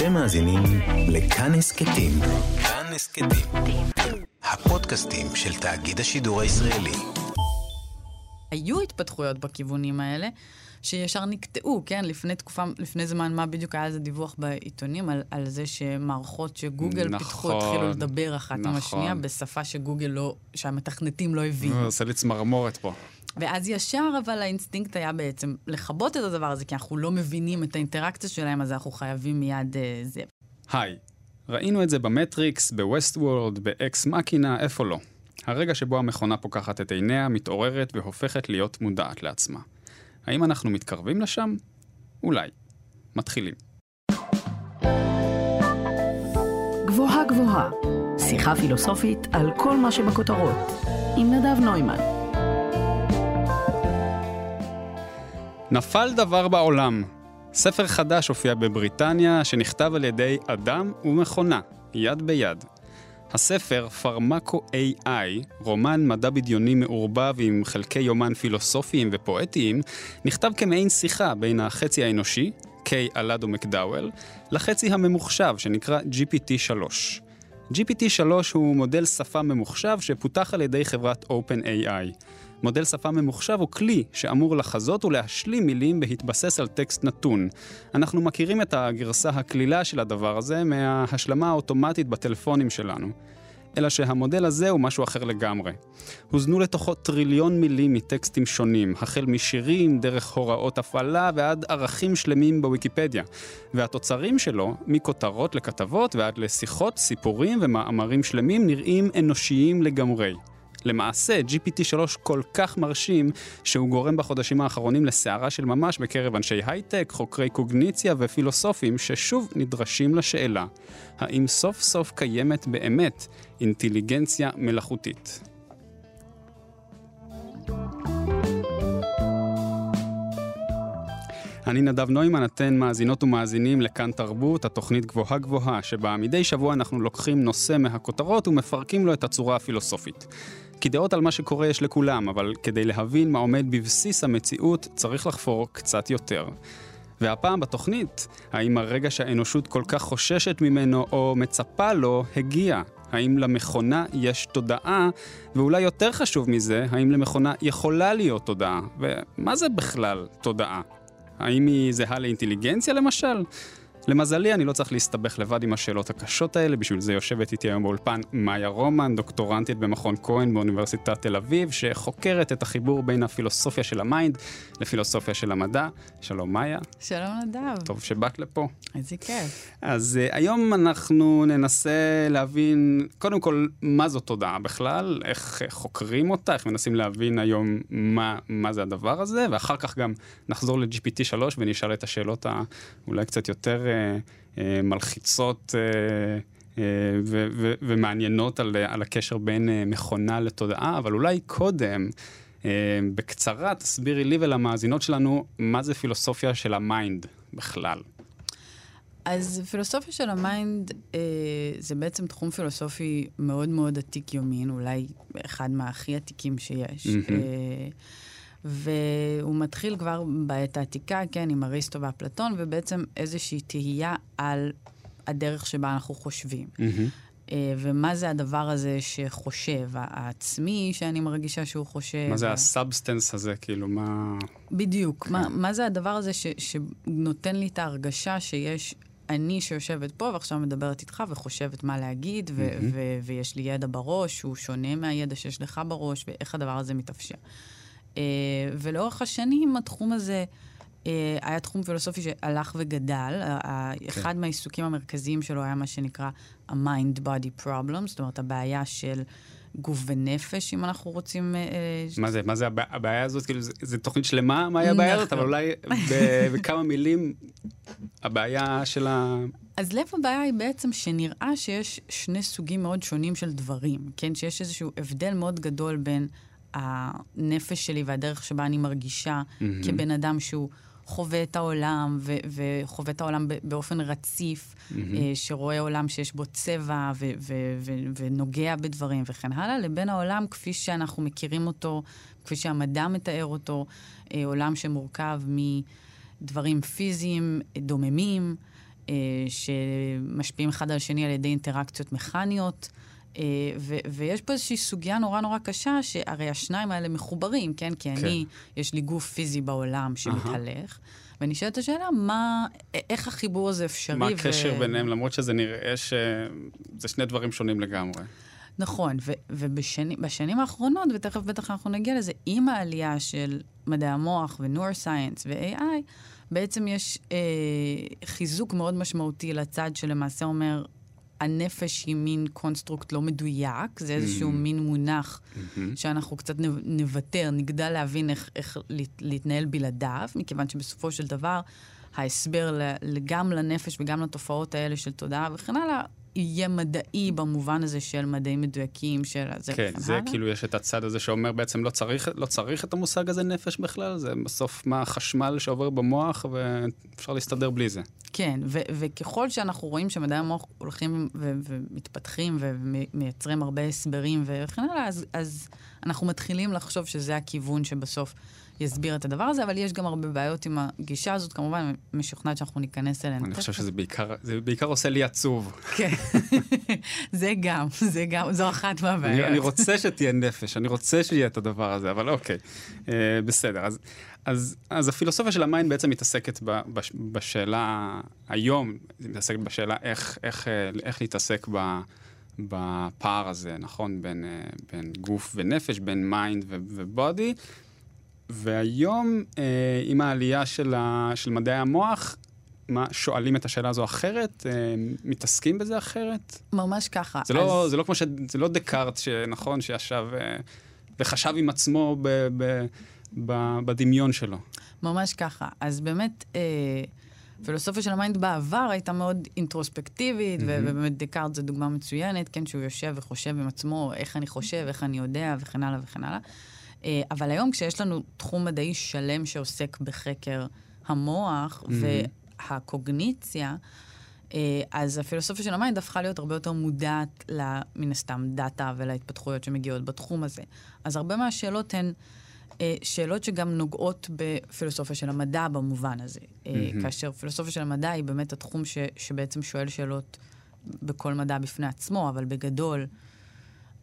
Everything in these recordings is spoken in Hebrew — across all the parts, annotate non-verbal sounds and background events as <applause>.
אתם מאזינים לכאן הסכתים. כאן הסכתים. הפודקאסטים של תאגיד השידור הישראלי. היו התפתחויות בכיוונים האלה, שישר נקטעו, כן? לפני תקופה, לפני זמן מה בדיוק היה איזה דיווח בעיתונים על, על זה שמערכות שגוגל נכון, פיתחו התחילו לדבר אחת נכון. עם השנייה בשפה שגוגל לא, שהמתכנתים לא הבינו. עושה לי צמרמורת פה. ואז ישר, אבל האינסטינקט היה בעצם לכבות את הדבר הזה, כי אנחנו לא מבינים את האינטראקציה שלהם, אז אנחנו חייבים מיד אה, זה. היי, ראינו את זה במטריקס, בווסטוורלד, באקס מקינה, איפה לא. הרגע שבו המכונה פוקחת את עיניה, מתעוררת והופכת להיות מודעת לעצמה. האם אנחנו מתקרבים לשם? אולי. מתחילים. גבוהה גבוהה, שיחה פילוסופית על כל מה שבכותרות, עם נדב נוימן. נפל דבר בעולם. ספר חדש הופיע בבריטניה, שנכתב על ידי אדם ומכונה, יד ביד. הספר, פרמקו AI, רומן מדע בדיוני מעורבב עם חלקי יומן פילוסופיים ופואטיים, נכתב כמעין שיחה בין החצי האנושי, קיי אלדו מקדאוול, לחצי הממוחשב שנקרא GPT-3. GPT-3 הוא מודל שפה ממוחשב שפותח על ידי חברת OpenAI. מודל שפה ממוחשב הוא כלי שאמור לחזות ולהשלים מילים בהתבסס על טקסט נתון. אנחנו מכירים את הגרסה הקלילה של הדבר הזה מההשלמה האוטומטית בטלפונים שלנו. אלא שהמודל הזה הוא משהו אחר לגמרי. הוזנו לתוכו טריליון מילים מטקסטים שונים, החל משירים, דרך הוראות הפעלה ועד ערכים שלמים בוויקיפדיה. והתוצרים שלו, מכותרות לכתבות ועד לשיחות, סיפורים ומאמרים שלמים, נראים אנושיים לגמרי. למעשה, GPT-3 כל כך מרשים, שהוא גורם בחודשים האחרונים לסערה של ממש בקרב אנשי הייטק, חוקרי קוגניציה ופילוסופים, ששוב נדרשים לשאלה, האם סוף סוף קיימת באמת אינטליגנציה מלאכותית? אני נדב נוימן, אתן מאזינות ומאזינים לכאן תרבות, התוכנית גבוהה גבוהה, שבה מדי שבוע אנחנו לוקחים נושא מהכותרות ומפרקים לו את הצורה הפילוסופית. כי דעות על מה שקורה יש לכולם, אבל כדי להבין מה עומד בבסיס המציאות, צריך לחפור קצת יותר. והפעם בתוכנית, האם הרגע שהאנושות כל כך חוששת ממנו או מצפה לו, הגיע? האם למכונה יש תודעה? ואולי יותר חשוב מזה, האם למכונה יכולה להיות תודעה? ומה זה בכלל תודעה? האם היא זהה לאינטליגנציה למשל? למזלי, אני לא צריך להסתבך לבד עם השאלות הקשות האלה, בשביל זה יושבת איתי היום באולפן מאיה רומן, דוקטורנטית במכון כהן באוניברסיטת תל אביב, שחוקרת את החיבור בין הפילוסופיה של המיינד לפילוסופיה של המדע. שלום מאיה. שלום נדב. טוב שבאת לפה. איזה כיף. אז uh, היום אנחנו ננסה להבין, קודם כל, מה זו תודעה בכלל, איך חוקרים אותה, איך מנסים להבין היום מה, מה זה הדבר הזה, ואחר כך גם נחזור ל-GPT-3 ונשאל את השאלות האולי קצת יותר מלחיצות. Uh, ו- ו- ומעניינות על, על הקשר בין מכונה לתודעה, אבל אולי קודם, בקצרה, תסבירי לי ולמאזינות שלנו מה זה פילוסופיה של המיינד בכלל. אז פילוסופיה של המיינד אה, זה בעצם תחום פילוסופי מאוד מאוד עתיק יומין, אולי אחד מהכי עתיקים שיש. Mm-hmm. אה, והוא מתחיל כבר בעת העתיקה, כן, עם אריסטו ואפלטון, ובעצם איזושהי תהייה על הדרך שבה אנחנו חושבים. Mm-hmm. ומה זה הדבר הזה שחושב, העצמי שאני מרגישה שהוא חושב. מה זה ה substance הזה, כאילו, מה... בדיוק. כן. מה, מה זה הדבר הזה ש, שנותן לי את ההרגשה שיש אני שיושבת פה ועכשיו מדברת איתך וחושבת מה להגיד, ו- mm-hmm. ו- ויש לי ידע בראש שהוא שונה מהידע שיש לך בראש, ואיך הדבר הזה מתאפשר. אה, ולאורך השנים התחום הזה אה, היה תחום פילוסופי שהלך וגדל. אוקיי. אחד מהעיסוקים המרכזיים שלו היה מה שנקרא ה-mind-body problem, זאת אומרת, הבעיה של... גוף ונפש, אם אנחנו רוצים... מה זה, מה זה הבעיה הזאת? כאילו, זו תוכנית שלמה, מה היא הבעיה הזאת? אבל אולי <laughs> בכמה מילים, הבעיה של ה... אז לב הבעיה היא בעצם שנראה שיש שני סוגים מאוד שונים של דברים, כן? שיש איזשהו הבדל מאוד גדול בין הנפש שלי והדרך שבה אני מרגישה mm-hmm. כבן אדם שהוא... חווה את העולם, ו- וחווה את העולם באופן רציף, mm-hmm. שרואה עולם שיש בו צבע ו- ו- ו- ונוגע בדברים וכן הלאה, לבין העולם כפי שאנחנו מכירים אותו, כפי שהמדע מתאר אותו, אה, עולם שמורכב מדברים פיזיים דוממים. אה, שמשפיעים אחד על השני על ידי אינטראקציות מכניות. אה, ו- ויש פה איזושהי סוגיה נורא נורא קשה, שהרי השניים האלה מחוברים, כן? כי כן. אני, יש לי גוף פיזי בעולם שמתהלך, ונשאלת השאלה, מה, איך החיבור הזה אפשרי? מה הקשר ו- ביניהם, למרות שזה נראה שזה שני דברים שונים לגמרי. נכון, ו- ובשנים האחרונות, ותכף בטח אנחנו נגיע לזה, עם העלייה של מדעי המוח ו-Neuroscience ו-AI, בעצם יש אה, חיזוק מאוד משמעותי לצד שלמעשה אומר, הנפש היא מין קונסטרוקט לא מדויק, זה איזשהו Mm-hmm. מין מונח שאנחנו קצת נוותר, נגדל להבין איך, איך להת- להתנהל בלעדיו, מכיוון שבסופו של דבר ההסבר גם לנפש וגם לתופעות האלה של תודעה וכן הלאה, יהיה מדעי במובן הזה של מדעים מדויקים, של זה כן, וכן זה הלאה. כאילו יש את הצד הזה שאומר בעצם לא צריך, לא צריך את המושג הזה נפש בכלל, זה בסוף מה החשמל שעובר במוח ואפשר להסתדר בלי זה. כן, ו- וככל שאנחנו רואים שמדעי המוח הולכים ו- ומתפתחים ומייצרים הרבה הסברים וכן הלאה, אז, אז אנחנו מתחילים לחשוב שזה הכיוון שבסוף יסביר את הדבר הזה, אבל יש גם הרבה בעיות עם הגישה הזאת, כמובן, משוכנעת שאנחנו ניכנס אליהן. אני. חושב שזה בעיקר, זה בעיקר עושה לי עצוב. כן, <laughs> זה גם, זה גם, זו אחת מהבעיות. אני, אני רוצה שתהיה נפש, אני רוצה שיהיה את הדבר הזה, אבל אוקיי, אה, בסדר. אז, אז, אז הפילוסופיה של ה mind בעצם מתעסקת ב, בש, בשאלה, היום, היא מתעסקת בשאלה איך, איך, אה, איך להתעסק ב, בפער הזה, נכון? בין, אה, בין גוף ונפש, בין mind ו body. והיום, אה, עם העלייה של, ה, של מדעי המוח, מה, שואלים את השאלה הזו אחרת? אה, מתעסקים בזה אחרת? ממש ככה. זה לא, אז- זה לא כמו ש... זה לא דקארט, שנכון, שישב אה, וחשב עם עצמו ב, ב, ב, בדמיון שלו. ממש ככה. אז באמת, אה, פילוסופיה של ה mind בעבר הייתה מאוד אינטרוספקטיבית, mm-hmm. ובאמת דקארט זו דוגמה מצוינת, כן, שהוא יושב וחושב עם עצמו, איך אני חושב, איך אני יודע, וכן הלאה וכן הלאה. אה, אבל היום כשיש לנו תחום מדעי שלם שעוסק בחקר המוח mm-hmm. והקוגניציה, אה, אז הפילוסופיה של ה mind הפכה להיות הרבה יותר מודעת, ל- מן הסתם, דאטה ולהתפתחויות שמגיעות בתחום הזה. אז הרבה מהשאלות הן אה, שאלות שגם נוגעות בפילוסופיה של המדע במובן הזה. אה, כאשר פילוסופיה של המדע היא באמת התחום ש, שבעצם שואל שאלות בכל מדע בפני עצמו, אבל בגדול,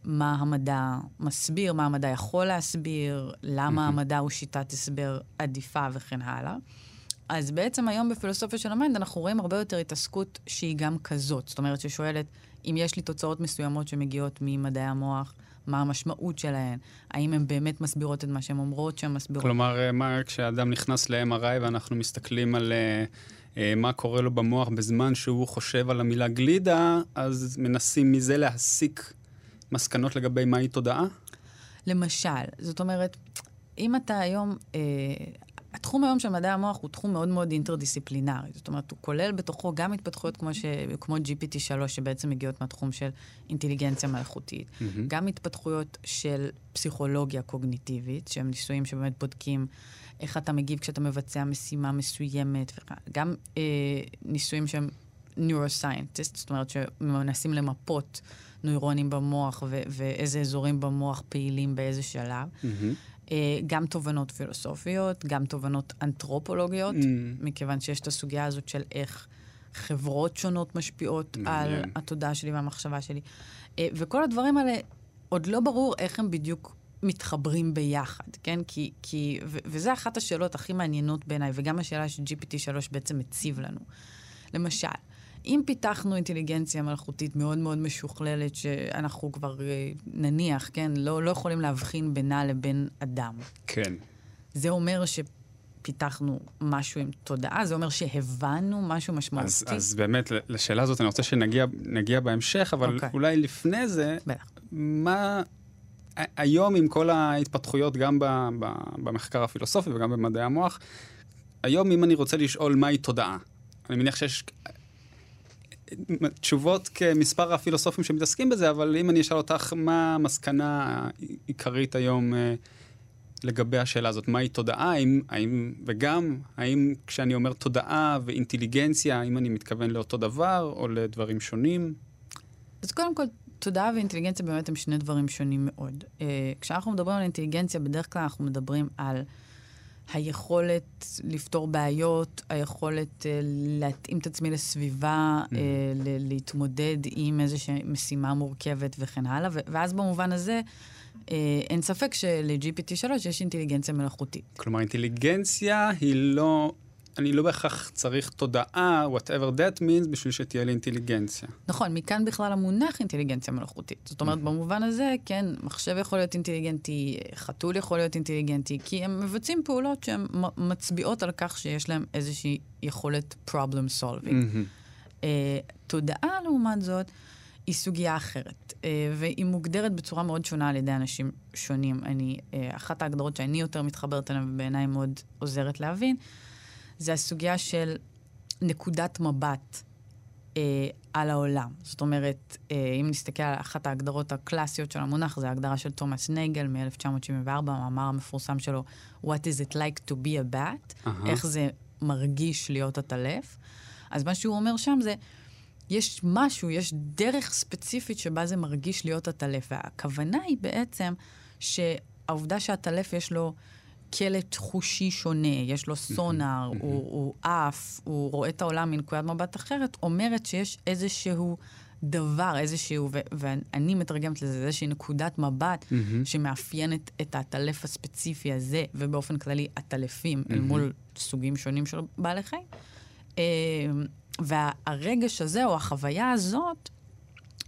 מה המדע מסביר, מה המדע יכול להסביר, למה המדע הוא שיטת הסבר עדיפה וכן הלאה. אז בעצם היום בפילוסופיה של ה mind אנחנו רואים הרבה יותר התעסקות שהיא גם כזאת. זאת אומרת ששואלת, אם יש לי תוצאות מסוימות שמגיעות ממדעי המוח, מה המשמעות שלהן? האם הן באמת מסבירות את מה שהן אומרות שהן מסבירות? כלומר, אה, מה, כשאדם נכנס ל-MRI ואנחנו מסתכלים על אה, אה, מה קורה לו במוח בזמן שהוא חושב על המילה גלידה, אז מנסים מזה להסיק מסקנות לגבי מהי תודעה? למשל, זאת אומרת, אם אתה היום, אה, התחום היום של מדעי המוח הוא תחום מאוד מאוד אינטרדיסציפלינרי. זאת אומרת, הוא כולל בתוכו גם התפתחויות כמו, ש, כמו GPT-3, שבעצם מגיעות מהתחום של אינטליגנציה מלאכותית, mm-hmm. גם התפתחויות של פסיכולוגיה קוגניטיבית, שהם ניסויים שבאמת בודקים איך אתה מגיב כשאתה מבצע משימה מסוימת, גם אה, ניסויים שהם נוירוסיינטיסט, זאת אומרת שמנסים למפות נוירונים במוח ו- ואיזה אזורים במוח פעילים באיזה שלב. אה, גם תובנות פילוסופיות, גם תובנות אנתרופולוגיות, Mm. מכיוון שיש את הסוגיה הזאת של איך חברות שונות משפיעות על מעניין. התודעה שלי והמחשבה שלי. אה, וכל הדברים האלה, עוד לא ברור איך הם בדיוק מתחברים ביחד, כן? כי, כי, ו- וזה אחת השאלות הכי מעניינות בעיניי, וגם השאלה ש-GPT-3 בעצם מציב לנו. למשל, אם פיתחנו אינטליגנציה מלאכותית מאוד מאוד משוכללת, שאנחנו כבר, אה, נניח, כן, לא, לא יכולים להבחין בינה לבין אדם, כן. זה אומר שפיתחנו משהו עם תודעה? זה אומר שהבנו משהו משמעותי? אז, אז באמת, לשאלה הזאת אני רוצה שנגיע נגיע בהמשך, אבל אוקיי. אולי לפני זה, בטח. מה... היום עם כל ההתפתחויות, גם ב, ב, במחקר הפילוסופי וגם במדעי המוח, היום אם אני רוצה לשאול מהי תודעה, אני מניח שיש תשובות כמספר הפילוסופים שמתעסקים בזה, אבל אם אני אשאל אותך, מה המסקנה העיקרית היום אה, לגבי השאלה הזאת? מהי תודעה? האם, האם, וגם, האם כשאני אומר תודעה ואינטליגנציה, האם אני מתכוון לאותו דבר או לדברים שונים? אז קודם כל, תודעה ואינטליגנציה באמת הם שני דברים שונים מאוד. Uh, כשאנחנו מדברים על אינטליגנציה, בדרך כלל אנחנו מדברים על היכולת לפתור בעיות, היכולת uh, להתאים את עצמי לסביבה, mm-hmm. uh, ל- להתמודד עם איזושהי משימה מורכבת וכן הלאה. ו- ואז במובן הזה, uh, אין ספק של-GPT3 יש אינטליגנציה מלאכותית. כלומר, אינטליגנציה היא לא אני לא בהכרח צריך תודעה, whatever that means, בשביל שתהיה לי אינטליגנציה. נכון, מכאן בכלל המונח אינטליגנציה מלאכותית. זאת אומרת, mm-hmm. במובן הזה, כן, מחשב יכול להיות אינטליגנטי, חתול יכול להיות אינטליגנטי, כי הם מבצעים פעולות שהן מצביעות על כך שיש להם איזושהי יכולת problem solving. Mm-hmm. Uh, תודעה, לעומת זאת, היא סוגיה אחרת, uh, והיא מוגדרת בצורה מאוד שונה על ידי אנשים שונים. אני, uh, אחת ההגדרות שאני יותר מתחברת אליהן, ובעיניי מאוד עוזרת להבין, זה הסוגיה של נקודת מבט אה, על העולם. זאת אומרת, אה, אם נסתכל על אחת ההגדרות הקלאסיות של המונח, זה ההגדרה של תומאס נייגל מ-1974, המאמר המפורסם שלו, What is it like to be a bat? Uh-huh. איך זה מרגיש להיות עטלף. אז מה שהוא אומר שם זה, יש משהו, יש דרך ספציפית שבה זה מרגיש להיות עטלף. והכוונה היא בעצם שהעובדה שעטלף יש לו... קלט חושי שונה, יש לו סונאר, הוא, הוא עף, הוא רואה את העולם מנקודת מבט אחרת, אומרת שיש איזשהו דבר, איזשהו, ו- ואני מתרגמת לזה, איזושהי נקודת מבט. שמאפיינת את האטלף הספציפי הזה, ובאופן כללי mm-hmm. אל מול סוגים שונים של בעלי חיים. אה, והרגש הזה, או החוויה הזאת,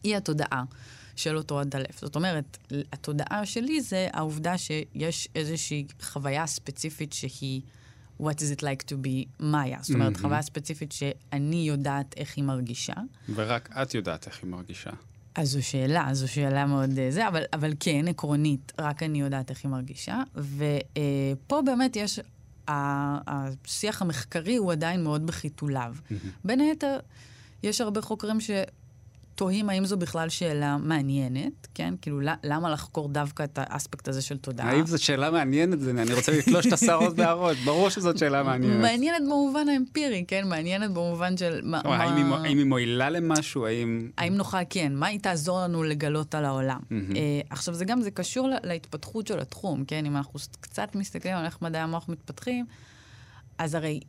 היא התודעה. של אותו עטלף. זאת אומרת, התודעה שלי זה העובדה שיש איזושהי חוויה ספציפית שהיא What is it like to be מאיה. זאת אומרת, mm-hmm. חוויה ספציפית שאני יודעת איך היא מרגישה. ורק את יודעת איך היא מרגישה. אז זו שאלה, זו שאלה מאוד אה, זה, אבל, אבל כן, עקרונית, רק אני יודעת איך היא מרגישה. ופה אה, באמת יש, השיח המחקרי הוא עדיין מאוד בחיתוליו. Mm-hmm. בין היתר, יש הרבה חוקרים ש... תוהים האם זו בכלל שאלה מעניינת, כן? כאילו, למה לחקור דווקא את האספקט הזה של תודעה? האם זו שאלה מעניינת? אני רוצה לתלוש את השערות בהערות, ברור שזאת שאלה מעניינת. מעניינת במובן האמפירי, כן? מעניינת במובן של... מה, או, מה... האם, היא, האם היא מועילה למשהו? האם... האם נוכל, כן. מה היא תעזור לנו לגלות על העולם? Mm-hmm. Uh, עכשיו, זה גם, זה קשור להתפתחות של התחום, כן? אם אנחנו קצת מסתכלים על איך מדעי המוח מתפתחים, אז הרי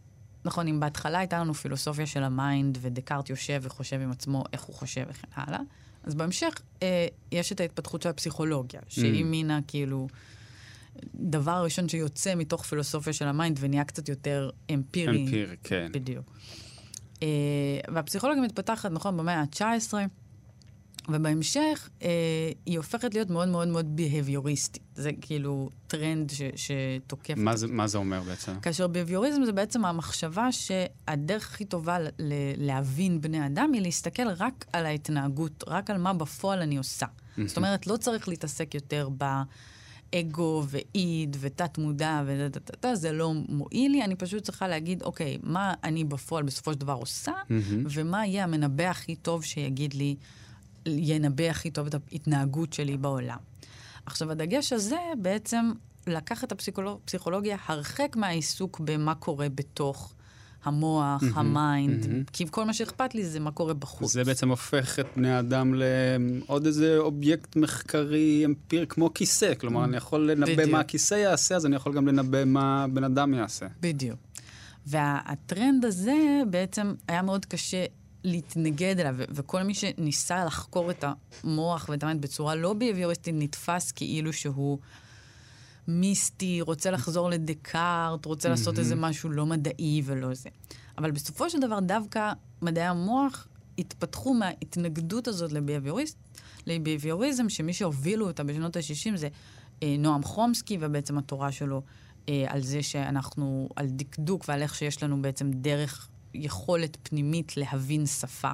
נכון, אם בהתחלה הייתה לנו פילוסופיה של ה mind, ודקארט יושב וחושב עם עצמו איך הוא חושב וכן הלאה, אז בהמשך אה, יש את ההתפתחות של הפסיכולוגיה, שהיא mm. מין כאילו דבר ראשון שיוצא מתוך פילוסופיה של ה mind ונהיה קצת יותר אמפירי. אמפירי, כן. בדיוק. אה, והפסיכולוגיה מתפתחת, נכון, במאה ה-19, ובהמשך אה, היא הופכת להיות מאוד מאוד מאוד ביהביוריסטית. זה כאילו טרנד ש, שתוקף... מה זה, מה זה אומר בעצם? כאשר בהביוריזם זה בעצם המחשבה שהדרך הכי טובה ל- להבין בני אדם היא להסתכל רק על ההתנהגות, רק על מה בפועל אני עושה. זאת אומרת, לא צריך להתעסק יותר ב... אגו ואיד ותת מודע ודדדדה, זה לא מועיל לי, אני פשוט צריכה להגיד, אוקיי, מה אני בפועל בסופו של דבר עושה, mm-hmm. ומה יהיה המנבא הכי טוב שיגיד לי, ינבא הכי טוב את ההתנהגות שלי בעולם. עכשיו, הדגש הזה בעצם לקח את הפסיכולוגיה הרחק מהעיסוק במה קורה בתוך המוח, mm-hmm, ה mind, mm-hmm. כי כל מה שאכפת לי זה מה קורה בחוץ. זה בעצם הופך את בני האדם לעוד איזה אובייקט מחקרי אמפירי כמו כיסא. כלומר, אני יכול לנבא בדיוק. מה הכיסא יעשה, אז אני יכול גם לנבא מה בן אדם יעשה. בדיוק. והטרנד הזה בעצם היה מאוד קשה להתנגד אליו, וכל מי שניסה לחקור את המוח ואת ה mind בצורה לא ביהביוריסטית נתפס כאילו שהוא מיסטי, רוצה לחזור לדקארט, רוצה mm-hmm. לעשות איזה משהו לא מדעי ולא זה. אבל בסופו של דבר דווקא מדעי המוח התפתחו מההתנגדות הזאת לביהביוריסט, לביהביוריזם, שמי שהובילו אותה בשנות ה-60 זה אה, נועם חומסקי, ובעצם התורה שלו אה, על זה שאנחנו, על דקדוק ועל איך שיש לנו בעצם דרך יכולת פנימית להבין שפה,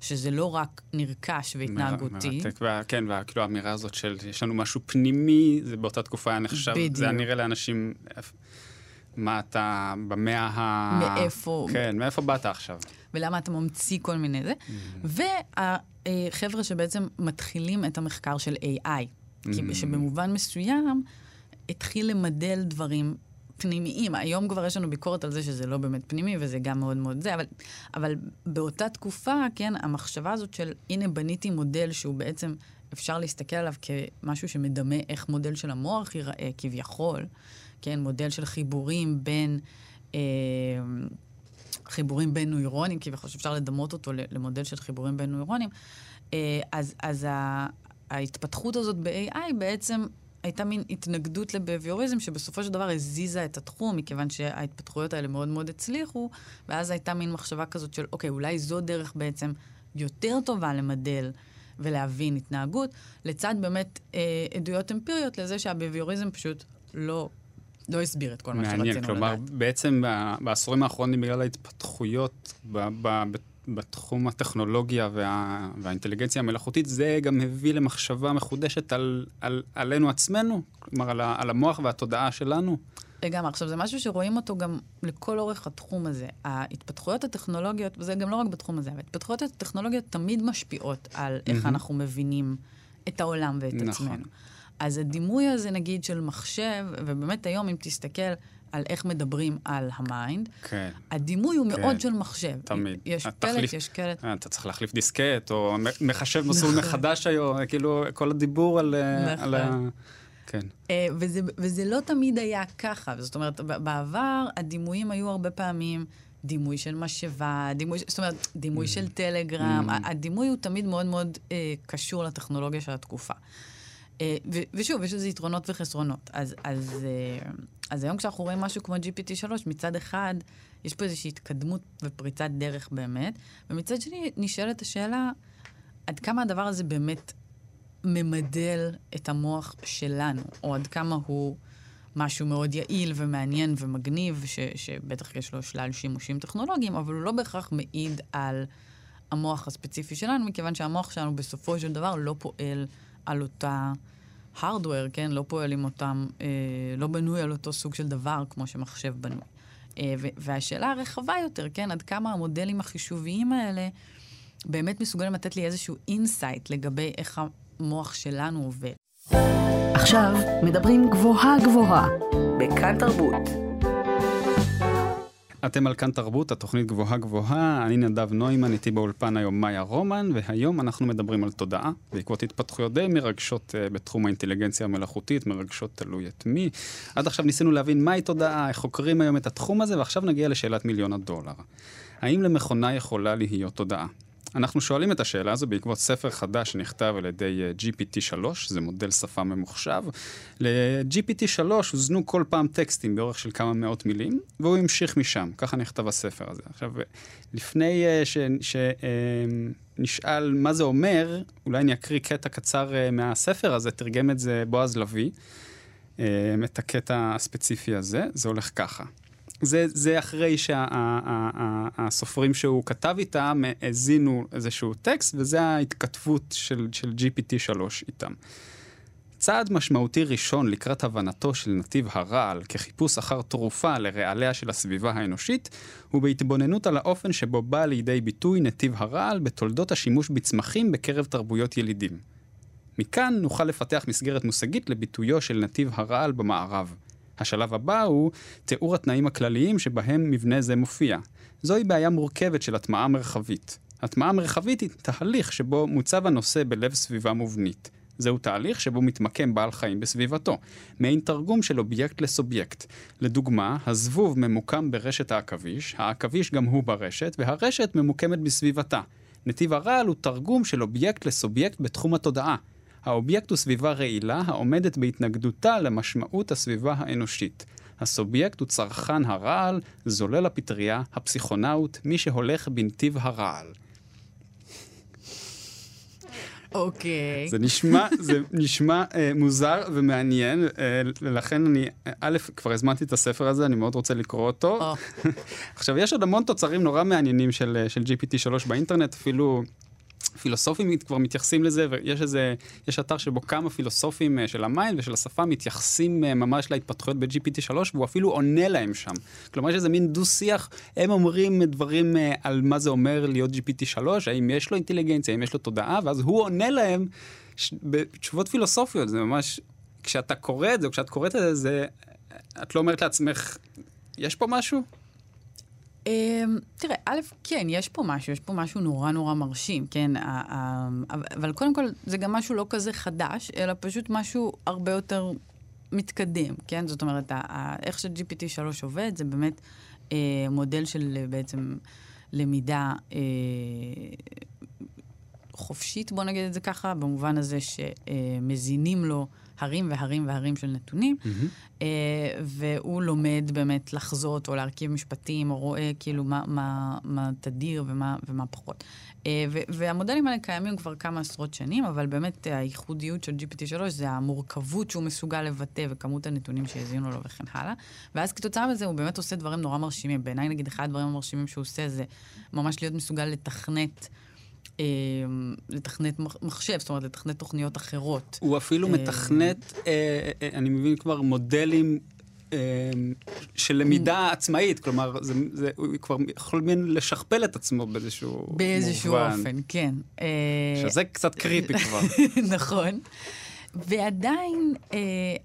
שזה לא רק נרכש והתנהגותי. מרתק, וה, כן, וכאילו האמירה הזאת של יש לנו משהו פנימי, זה באותה תקופה היה נחשב, בדיוק. זה היה נראה לאנשים, מה אתה במאה ה... מאיפה? כן, מאיפה באת עכשיו? ולמה אתה ממציא כל מיני זה. Mm-hmm. והחבר'ה שבעצם מתחילים את המחקר של AI, mm-hmm. כי שבמובן מסוים התחיל למדל דברים פנימיים. היום כבר יש לנו ביקורת על זה שזה לא באמת פנימי, וזה גם מאוד מאוד זה, אבל, אבל באותה תקופה, כן, המחשבה הזאת של, הנה בניתי מודל שהוא בעצם, אפשר להסתכל עליו כמשהו שמדמה איך מודל של המוח ייראה, כביכול, כן, מודל של חיבורים בין... אה, חיבורים בין נוירונים, כי כביכול אפשר לדמות אותו למודל של חיבורים בין נוירונים, אה, אז, אז ההתפתחות הזאת ב-AI בעצם הייתה מין התנגדות לבביוריזם, שבסופו של דבר הזיזה את התחום, מכיוון שההתפתחויות האלה מאוד מאוד הצליחו, ואז הייתה מין מחשבה כזאת של, אוקיי, אולי זו דרך בעצם יותר טובה למדל ולהבין התנהגות, לצד באמת אה, עדויות אמפיריות לזה שהבביוריזם פשוט לא לא הסביר את כל מה שרצינו לדעת. מעניין, כלומר, בעצם בעשורים האחרונים, בגלל ההתפתחויות ב- ב- בתחום הטכנולוגיה וה, והאינטליגנציה המלאכותית, זה גם הביא למחשבה מחודשת על, על, עלינו עצמנו, כלומר, על, על המוח והתודעה שלנו. לגמרי. עכשיו, זה משהו שרואים אותו גם לכל אורך התחום הזה. ההתפתחויות הטכנולוגיות, וזה גם לא רק בתחום הזה, ההתפתחויות הטכנולוגיות תמיד משפיעות על איך mm-hmm. אנחנו מבינים את העולם ואת נכון. עצמנו. אז הדימוי הזה, נגיד, של מחשב, ובאמת היום, אם תסתכל על איך מדברים על ה mind, כן. הדימוי הוא כן. מאוד של מחשב. תמיד. יש פלט, יש קלט. אה, אתה צריך להחליף דיסקט, או מחשב מסלול נכון. מחדש היום, כאילו, כל הדיבור על... אה, נכון. על כן. אה, וזה, וזה לא תמיד היה ככה. זאת אומרת, בעבר הדימויים היו הרבה פעמים... דימוי של משאבה, דימוי, זאת אומרת, דימוי mm. של טלגרם, mm. הדימוי הוא תמיד מאוד מאוד אה, קשור לטכנולוגיה של התקופה. אה, ושוב, יש לזה יתרונות וחסרונות. אז, אז, אה, אז היום כשאנחנו רואים משהו כמו GPT-3, מצד אחד, יש פה איזושהי התקדמות ופריצת דרך באמת, ומצד שני נשאלת השאלה, עד כמה הדבר הזה באמת ממדל את המוח שלנו, או עד כמה הוא משהו מאוד יעיל ומעניין ומגניב, ש, שבטח יש לו שלל שימושים טכנולוגיים, אבל הוא לא בהכרח מעיד על המוח הספציפי שלנו, מכיוון שהמוח שלנו בסופו של דבר לא פועל על אותה הארדוור, כן? לא פועל עם אותם, אה, לא בנוי על אותו סוג של דבר כמו שמחשב בנוי. אה, והשאלה הרחבה יותר, כן? עד כמה המודלים החישוביים האלה באמת מסוגלים לתת לי איזשהו insight לגבי איך המוח שלנו עובד. עכשיו מדברים גבוהה גבוהה, בכאן תרבות. אתם על כאן תרבות, התוכנית גבוהה גבוהה, אני נדב נוימן, איתי באולפן היום מאיה רומן, והיום אנחנו מדברים על תודעה, בעקבות התפתחויות די מרגשות אה, בתחום האינטליגנציה המלאכותית, מרגשות תלוי את מי. עד עכשיו ניסינו להבין מהי תודעה, איך חוקרים היום את התחום הזה, ועכשיו נגיע לשאלת מיליון הדולר. האם למכונה יכולה להיות תודעה? אנחנו שואלים את השאלה הזו בעקבות ספר חדש שנכתב על ידי אה, GPT-3, זה מודל שפה ממוחשב. ל-GPT-3 הוזנו כל פעם טקסטים באורך של כמה מאות מילים, והוא המשיך משם, ככה נכתב הספר הזה. עכשיו, לפני אה, שנשאל אה, מה זה אומר, אולי אני אקריא קטע קצר מהספר הזה, תרגם את זה בועז לביא, את הקטע הספציפי הזה, זה הולך ככה. זה, זה אחרי שהסופרים שה, שהוא כתב איתם האזינו איזשהו טקסט, וזה ההתכתבות של, של GPT-3 איתם. צעד משמעותי ראשון לקראת הבנתו של נתיב הרעל כחיפוש אחר תרופה לרעליה של הסביבה האנושית, הוא בהתבוננות על האופן שבו בא לידי ביטוי נתיב הרעל בתולדות השימוש בצמחים בקרב תרבויות ילידים. מכאן נוכל לפתח מסגרת מושגית לביטויו של נתיב הרעל במערב. השלב הבא הוא תיאור התנאים הכלליים שבהם מבנה זה מופיע. זוהי בעיה מורכבת של הטמעה מרחבית. הטמעה מרחבית היא תהליך שבו מוצב הנושא בלב סביבה מובנית. זהו תהליך שבו מתמקם בעל חיים בסביבתו, מעין תרגום של אובייקט לסובייקט. לדוגמה, הזבוב ממוקם ברשת העכביש, העכביש גם הוא ברשת, והרשת ממוקמת בסביבתה. נתיב הרעל הוא תרגום של אובייקט לסובייקט בתחום התודעה. האובייקט הוא סביבה רעילה העומדת בהתנגדותה למשמעות הסביבה האנושית. הסובייקט הוא צרכן הרעל, זולל הפטריה, הפסיכונאוט, מי שהולך בנתיב הרעל. אוקיי. Okay. זה נשמע, זה נשמע אה, מוזר ומעניין, אה, ולכן אני, א', כבר הזמנתי את הספר הזה, אני מאוד רוצה לקרוא אותו. Oh. <laughs> עכשיו, יש עוד המון תוצרים נורא מעניינים של, של GPT-3 באינטרנט, אפילו פילוסופים כבר מתייחסים לזה, ויש איזה, יש אתר שבו כמה פילוסופים אה, של ה mind ושל השפה מתייחסים אה, ממש להתפתחויות ב-GPT3, והוא אפילו עונה להם שם. כלומר, יש איזה מין דו-שיח, הם אומרים דברים אה, על מה זה אומר להיות GPT3, האם יש לו אינטליגנציה, האם יש לו תודעה, ואז הוא עונה להם בתשובות פילוסופיות, זה ממש, כשאתה קורא את זה, או כשאת קוראת את זה, זה, את לא אומרת לעצמך, יש פה משהו? אמ, תראה, א', כן, יש פה משהו, יש פה משהו נורא נורא מרשים, כן? אבל קודם כל, זה גם משהו לא כזה חדש, אלא פשוט משהו הרבה יותר מתקדם, כן? זאת אומרת, איך ש-GPT-3 עובד, זה באמת אה, מודל של בעצם למידה אה, חופשית, בוא נגיד את זה ככה, במובן הזה שמזינים לו הרים והרים והרים של נתונים, אה, והוא לומד באמת לחזות או להרכיב משפטים, או רואה כאילו מה, מה, מה תדיר ומה, ומה פחות. אה, והמודלים האלה קיימים כבר כמה עשרות שנים, אבל באמת הייחודיות של GPT-3 זה המורכבות שהוא מסוגל לבטא וכמות הנתונים שהזינו לו וכן הלאה. ואז כתוצאה מזה הוא באמת עושה דברים נורא מרשימים. בעיניי, נגיד, אחד הדברים המרשימים שהוא עושה זה ממש להיות מסוגל לתכנת. אה, לתכנת מח- מחשב, זאת אומרת, לתכנת תוכניות אחרות. הוא אפילו אה, מתכנת, אה, אה, אני מבין כבר, מודלים אה, של למידה עצמאית, כלומר, זה, זה, הוא כבר יכול מין לשכפל את עצמו באיזשהו באיזשהו מובן. אופן, כן. אה, שזה קצת קריפי <laughs> כבר. נכון. ועדיין, אה,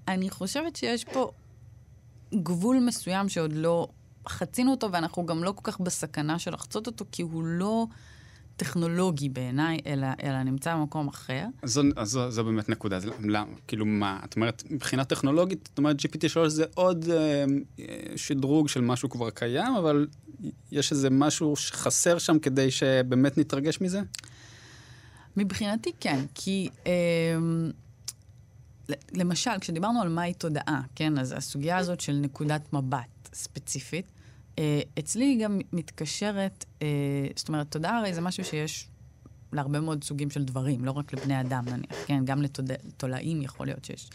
אני חושבת שיש פה גבול מסוים שעוד לא חצינו אותו, ואנחנו גם לא כל כך בסכנה של לחצות אותו, כי הוא לא טכנולוגי בעיניי, אלא, אלא נמצא במקום אחר. אז זו, אז זו, זו באמת נקודה, אז למה? כאילו מה, את אומרת, מבחינה טכנולוגית, את אומרת GPT-3 זה עוד אה, שדרוג של משהו כבר קיים, אבל יש איזה משהו שחסר שם כדי שבאמת נתרגש מזה? מבחינתי כן, כי אה, למשל, כשדיברנו על מהי תודעה, כן, אז הסוגיה הזאת של נקודת מבט ספציפית, אצלי היא גם מתקשרת, אה, זאת אומרת, תודעה הרי זה משהו שיש להרבה מאוד סוגים של דברים, לא רק לבני אדם נניח, כן, גם לתולעים יכול להיות שיש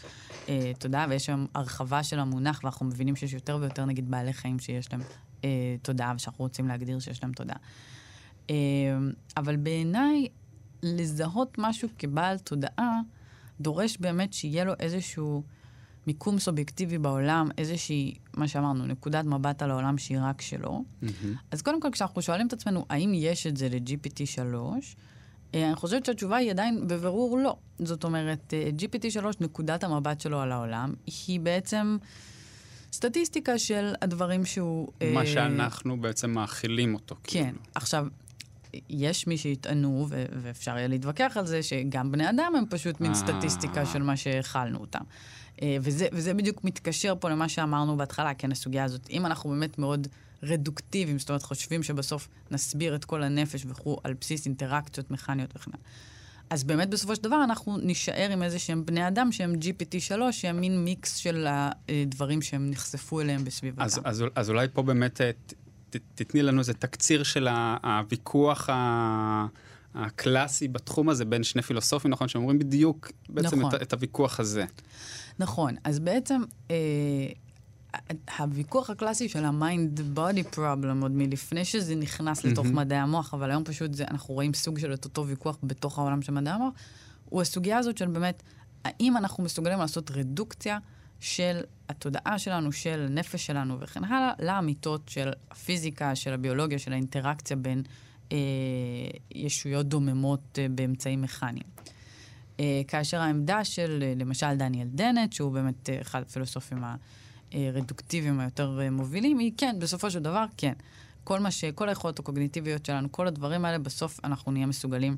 אה, תודעה, ויש היום הרחבה של המונח, ואנחנו מבינים שיש יותר ויותר, נגיד, בעלי חיים שיש להם אה, תודעה, ושאנחנו רוצים להגדיר שיש להם תודעה. אה, אבל בעיניי, לזהות משהו כבעל תודעה, דורש באמת שיהיה לו איזשהו מיקום סובייקטיבי בעולם, איזושהי, מה שאמרנו, נקודת מבט על העולם שהיא רק שלו. אז קודם כל, כשאנחנו שואלים את עצמנו, האם יש את זה ל-GPT-3, אה, אני חושבת שהתשובה היא עדיין בבירור לא. זאת אומרת, אה, GPT-3, נקודת המבט שלו על העולם, היא בעצם סטטיסטיקה של הדברים שהוא... מה אה, שאנחנו בעצם מאכילים אותו. כן. כאילו. עכשיו, יש מי שיטענו, ו- ואפשר יהיה להתווכח על זה, שגם בני אדם הם פשוט מין אה. סטטיסטיקה של מה שהאכלנו אותם. אה, וזה, וזה בדיוק מתקשר פה למה שאמרנו בהתחלה, כן, הסוגיה הזאת. אם אנחנו באמת מאוד רדוקטיביים, זאת אומרת, חושבים שבסוף נסביר את כל הנפש וכו' על בסיס אינטראקציות מכניות וכן הלאה. אז באמת בסופו של דבר אנחנו נישאר עם איזה שהם בני אדם שהם GPT-3, שהם מין מיקס של הדברים שהם נחשפו אליהם בסביבתם. אז, אז, אז אולי פה באמת אה, ת, תתני לנו איזה תקציר של הוויכוח ה- הקלאסי בתחום הזה בין שני פילוסופים, נכון? שאומרים בדיוק בעצם נכון. את, את הוויכוח הזה. נכון, אז בעצם אה, הוויכוח הקלאסי של body problem, עוד מלפני שזה נכנס לתוך מהמם. מדעי המוח, אבל היום פשוט זה, אנחנו רואים סוג של את אותו ויכוח בתוך העולם של מדעי המוח, הוא הסוגיה הזאת של באמת, האם אנחנו מסוגלים לעשות רדוקציה של התודעה שלנו, של הנפש שלנו וכן הלאה, לאמיתות של הפיזיקה, של הביולוגיה, של האינטראקציה בין ישויות דוממות אה, באמצעים מכניים. אה, כאשר העמדה של, אה, למשל, דניאל דנט, שהוא באמת אה, אחד הפילוסופים הרדוקטיביים היותר אה, מובילים, היא כן, בסופו של דבר, כן. כל מה ש... כל היכולות הקוגניטיביות שלנו, כל הדברים האלה, בסוף אנחנו נהיה מסוגלים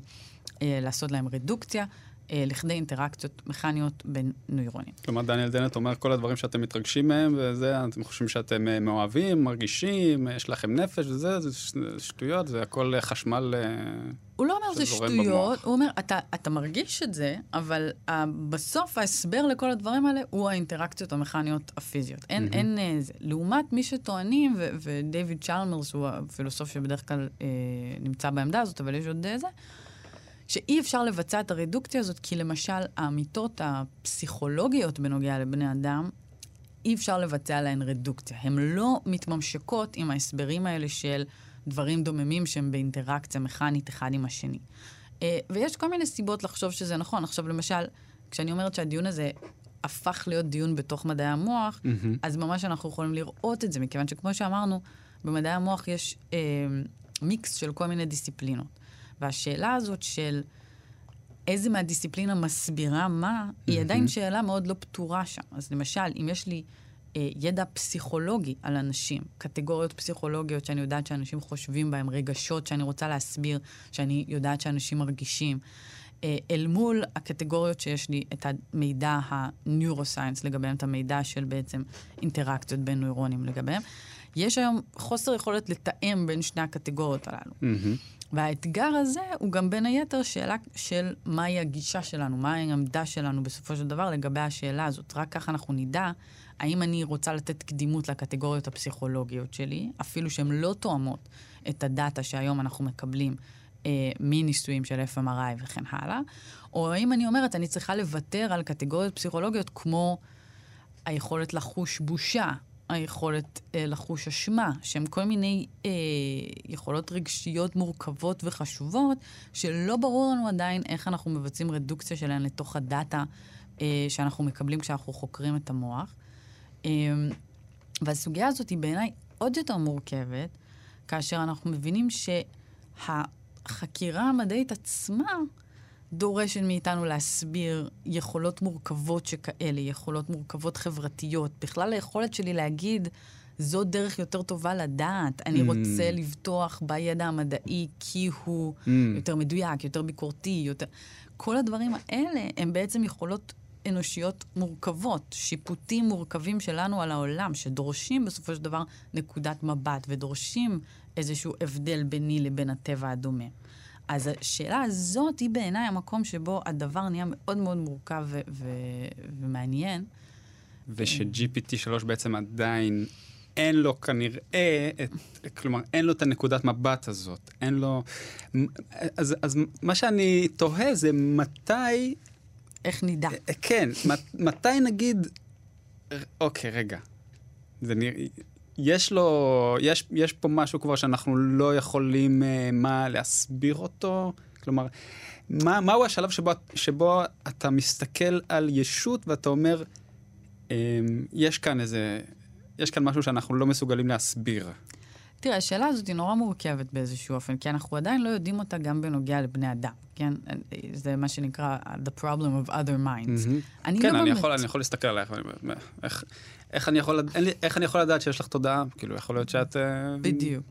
אה, לעשות להם רדוקציה אה, לכדי אינטראקציות מכניות בין נוירונים. כלומר, דניאל דנט אומר כל הדברים שאתם מתרגשים מהם, וזה, אתם חושבים שאתם אה, מאוהבים, מרגישים, אה, יש לכם נפש וזה, זה שטויות, זה הכל אה, חשמל... אה, הוא לא אומר זה שזורם שטויות, במוח. הוא אומר, אתה, אתה מרגיש את זה, אבל uh, בסוף ההסבר לכל הדברים האלה הוא האינטראקציות המכניות הפיזיות. אין, מהמם. אין אה, זה. לעומת מי שטוענים, ו- ודייוויד צ'למרס הוא הפילוסוף שבדרך כלל אה, נמצא בעמדה הזאת, אבל יש עוד איזה, שאי אפשר לבצע את הרדוקציה הזאת, כי למשל האמיתות הפסיכולוגיות בנוגע לבני אדם, אי אפשר לבצע להן רדוקציה. הן לא מתממשקות עם ההסברים האלה של דברים דוממים שהם באינטראקציה מכנית אחד עם השני. אה, ויש כל מיני סיבות לחשוב שזה נכון. עכשיו, למשל, כשאני אומרת שהדיון הזה הפך להיות דיון בתוך מדעי המוח, מהמם. אז ממש אנחנו יכולים לראות את זה, מכיוון שכמו שאמרנו, במדעי המוח יש אה, מיקס של כל מיני דיסציפלינות. והשאלה הזאת של איזה מהדיסציפלינה מסבירה מה, היא עדיין שאלה מאוד לא פתורה שם. אז למשל, אם יש לי אה, ידע פסיכולוגי על אנשים, קטגוריות פסיכולוגיות שאני יודעת שאנשים חושבים בהם, רגשות שאני רוצה להסביר, שאני יודעת שאנשים מרגישים, אה, אל מול הקטגוריות שיש לי את המידע ה-Neuroscience לגביהם, את המידע של בעצם אינטראקציות בין נוירונים לגביהם. יש היום חוסר יכולת לתאם בין שני הקטגוריות הללו. Mm-hmm. והאתגר הזה הוא גם בין היתר שאלה של מהי הגישה שלנו, מהי העמדה שלנו בסופו של דבר לגבי השאלה הזאת. רק ככה אנחנו נדע האם אני רוצה לתת קדימות לקטגוריות הפסיכולוגיות שלי, אפילו שהן לא תואמות את הדאטה שהיום אנחנו מקבלים אה, מניסויים של FMRI וכן הלאה, או האם אני אומרת, אני צריכה לוותר על קטגוריות פסיכולוגיות כמו היכולת לחוש בושה, היכולת אה, לחוש אשמה, שהן כל מיני אה, יכולות רגשיות מורכבות וחשובות, שלא ברור לנו עדיין איך אנחנו מבצעים רדוקציה שלהן לתוך הדאטה אה, שאנחנו מקבלים כשאנחנו חוקרים את המוח. אה, והסוגיה הזאת היא בעיניי עוד יותר מורכבת, כאשר אנחנו מבינים שהחקירה המדעית עצמה דורשת מאיתנו להסביר יכולות מורכבות שכאלה, יכולות מורכבות חברתיות. בכלל היכולת שלי להגיד, זו דרך יותר טובה לדעת. אני Mm. רוצה לבטוח בידע המדעי כי הוא Mm. יותר מדויק, יותר ביקורתי, יותר... כל הדברים האלה הם בעצם יכולות אנושיות מורכבות, שיפוטים מורכבים שלנו על העולם, שדורשים בסופו של דבר נקודת מבט ודורשים איזשהו הבדל ביני לבין הטבע הדומה. אז השאלה הזאת היא בעיניי המקום שבו הדבר נהיה מאוד מאוד מורכב ו- ו- ומעניין. וש-GPT 3 בעצם עדיין אין לו כנראה, את, כלומר, אין לו את הנקודת מבט הזאת, אין לו... אז, אז מה שאני תוהה זה מתי, איך נדע? כן, מת- מתי נגיד, אוקיי, רגע, זה נראה... יש לו, יש, יש פה משהו כבר שאנחנו לא יכולים, אה, מה, להסביר אותו? כלומר, מה, מהו השלב שבו, שבו אתה מסתכל על ישות ואתה אומר, אה, יש כאן איזה, יש כאן משהו שאנחנו לא מסוגלים להסביר. תראה, השאלה הזאת היא נורא מורכבת באיזשהו אופן, כי אנחנו עדיין לא יודעים אותה גם בנוגע לבני אדם, כן? זה מה שנקרא the problem of other minds. אני כן, לא אני באמת... יכול, אני יכול להסתכל עלייך, ואני אומר, איך, איך, אני יכול, לד- אין לי, איך אני יכול לדעת שיש לך תודעה? כאילו, יכול להיות שאת... אה, בדיוק.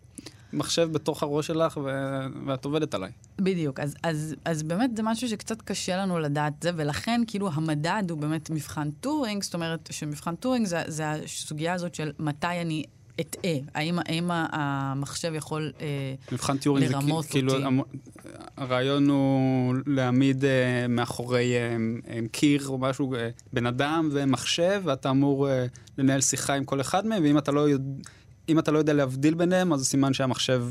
מחשב בתוך הראש שלך ו... ואת עובדת עליי. בדיוק, אז, אז, אז באמת זה משהו שקצת קשה לנו לדעת זה, ולכן כאילו המדד הוא באמת מבחן טורינג, זאת אומרת שמבחן טורינג זה, זה הסוגיה הזאת של מתי אני אטעה, האם, האם המחשב יכול... אה, מבחן זה לרמות כי- כאילו, אותי. המ- הרעיון הוא להעמיד אה, מאחורי אה, אה, קיר או משהו, אה, בן אדם ומחשב, ואתה אמור אה, לנהל שיחה עם כל אחד מהם, ואם אתה לא, יודע, אתה לא יודע להבדיל ביניהם, אז זה סימן שהמחשב,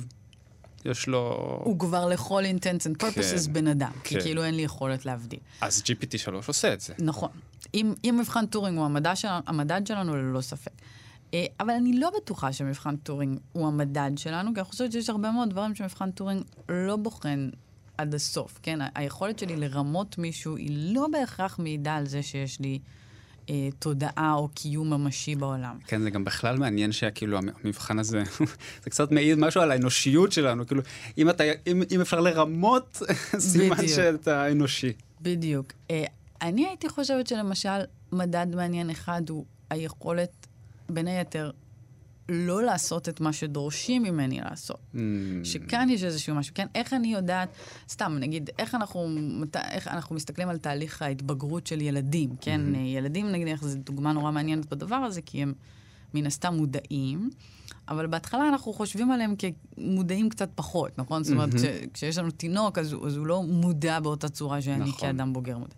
יש לו... הוא כבר לכל intents and purposes כן, בן אדם, כי כן. כאילו אין לי יכולת להבדיל. אז GPT 3 עושה את זה. נכון. אם, אם מבחן טורינג הוא המדע של, המדד שלנו, ללא ספק. אה, אבל אני לא בטוחה שמבחן טורינג הוא המדד שלנו, כי אני חושבת שיש הרבה מאוד דברים שמבחן טורינג לא בוחן עד הסוף, כן? היכולת שלי לרמות מישהו היא לא בהכרח מעידה על זה שיש לי אה, תודעה או קיום ממשי בעולם. כן, זה גם בכלל מעניין שכאילו המבחן הזה, <laughs> זה קצת מעיד משהו על האנושיות שלנו, כאילו, אם, אתה, אם, אם אפשר לרמות, <laughs> סימן. שאתה אנושי. בדיוק. אה, אני הייתי חושבת שלמשל, מדד מעניין אחד הוא היכולת, בין היתר, לא לעשות את מה שדורשים ממני לעשות. Mm, שכאן יש איזשהו משהו, כן? איך אני יודעת, סתם, נגיד, איך אנחנו, איך אנחנו מסתכלים על תהליך ההתבגרות של ילדים, כן? Mm-hmm. ילדים, נגיד, זו דוגמה נורא מעניינת בדבר הזה, כי הם מן הסתם מודעים, אבל בהתחלה אנחנו חושבים עליהם כמודעים קצת פחות, נכון? זאת אומרת, Mm-hmm. כש, כשיש לנו תינוק, אז, אז הוא לא מודע באותה צורה שאני נכון. כאדם בוגר מודע.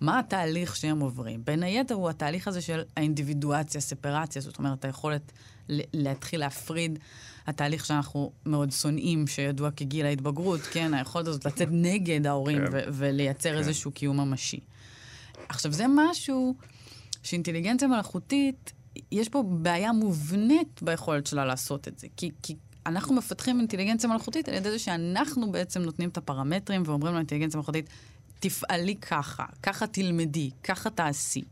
מה התהליך שהם עוברים? בין היתר הוא התהליך הזה של האינדיבידואציה, ספרציה, זאת אומרת, היכולת להתחיל להפריד, התהליך שאנחנו מאוד שונאים, שידוע כגיל ההתבגרות, כן, היכולת הזאת לצאת נגד ההורים כן. ו- ולייצר איזשהו קיום ממשי. עכשיו, זה משהו שאינטליגנציה מלאכותית, יש פה בעיה מובנית ביכולת שלה לעשות את זה. כי, כי אנחנו מפתחים אינטליגנציה מלאכותית על ידי זה שאנחנו בעצם נותנים את הפרמטרים ואומרים לאינטליגנציה מלאכותית, תפעלי ככה, ככה תלמדי, ככה תעשי.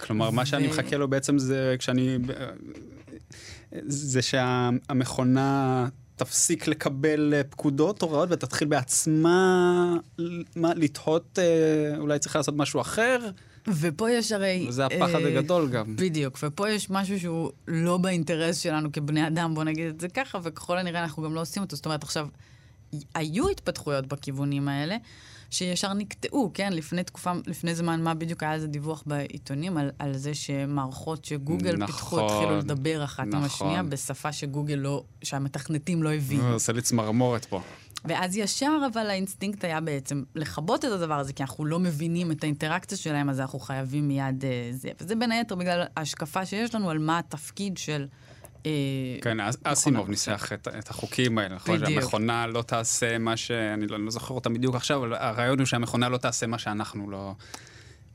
כלומר, מה שאני ו- מחכה לו בעצם זה כשאני... זה שהמכונה תפסיק לקבל אה, פקודות, הוראות, ותתחיל בעצמה מה, לתהות, אה, אולי צריך לעשות משהו אחר, ופה יש הרי... וזה הפחד אה, הגדול גם. בדיוק, ופה יש משהו שהוא לא באינטרס שלנו כבני אדם, בוא נגיד את זה ככה, וככל הנראה אנחנו גם לא עושים אותו. זאת אומרת, עכשיו, היו התפתחויות בכיוונים האלה, שישר נקטעו, כן? לפני תקופה, לפני זמן מה בדיוק היה איזה דיווח בעיתונים על, על זה שמערכות שגוגל נכון, פיתחו התחילו לדבר אחת נכון. עם השנייה בשפה שגוגל לא, שהמתכנתים לא הבינו. זה עושה לי צמרמורת פה. ואז ישר, אבל האינסטינקט היה בעצם לכבות את הדבר הזה, כי אנחנו לא מבינים את האינטראקציה שלהם, אז אנחנו חייבים מיד אה, זה. וזה בין היתר בגלל ההשקפה שיש לנו על מה התפקיד של... אה, כן, אסימוב ניסח את, החוקים האלה, נכון? בדיוק. שהמכונה לא תעשה מה ש... אני לא, לא זוכר אותם בדיוק עכשיו, אבל הרעיון הוא שהמכונה לא תעשה מה שאנחנו לא...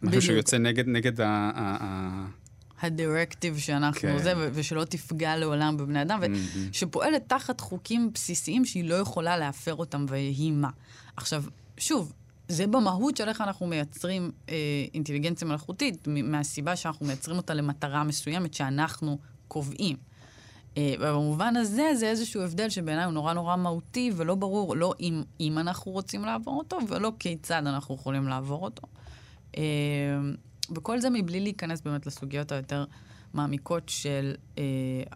משהו. שיוצא נגד, נגד ה... הדירקטיב שאנחנו כן. זה, ושלא תפגע לעולם בבני אדם, ושפועלת תחת חוקים בסיסיים שהיא לא יכולה להפר אותם, ויהי מה. עכשיו, שוב, זה במהות של איך אנחנו מייצרים אה, אינטליגנציה מלאכותית, מהסיבה שאנחנו מייצרים אותה למטרה מסוימת שאנחנו קובעים. אה, ובמובן הזה, זה איזשהו הבדל שבעיניי הוא נורא נורא מהותי, ולא ברור, לא אם, אם אנחנו רוצים לעבור אותו, ולא כיצד אנחנו יכולים לעבור אותו. אה, וכל זה מבלי להיכנס באמת לסוגיות היותר מעמיקות של אה,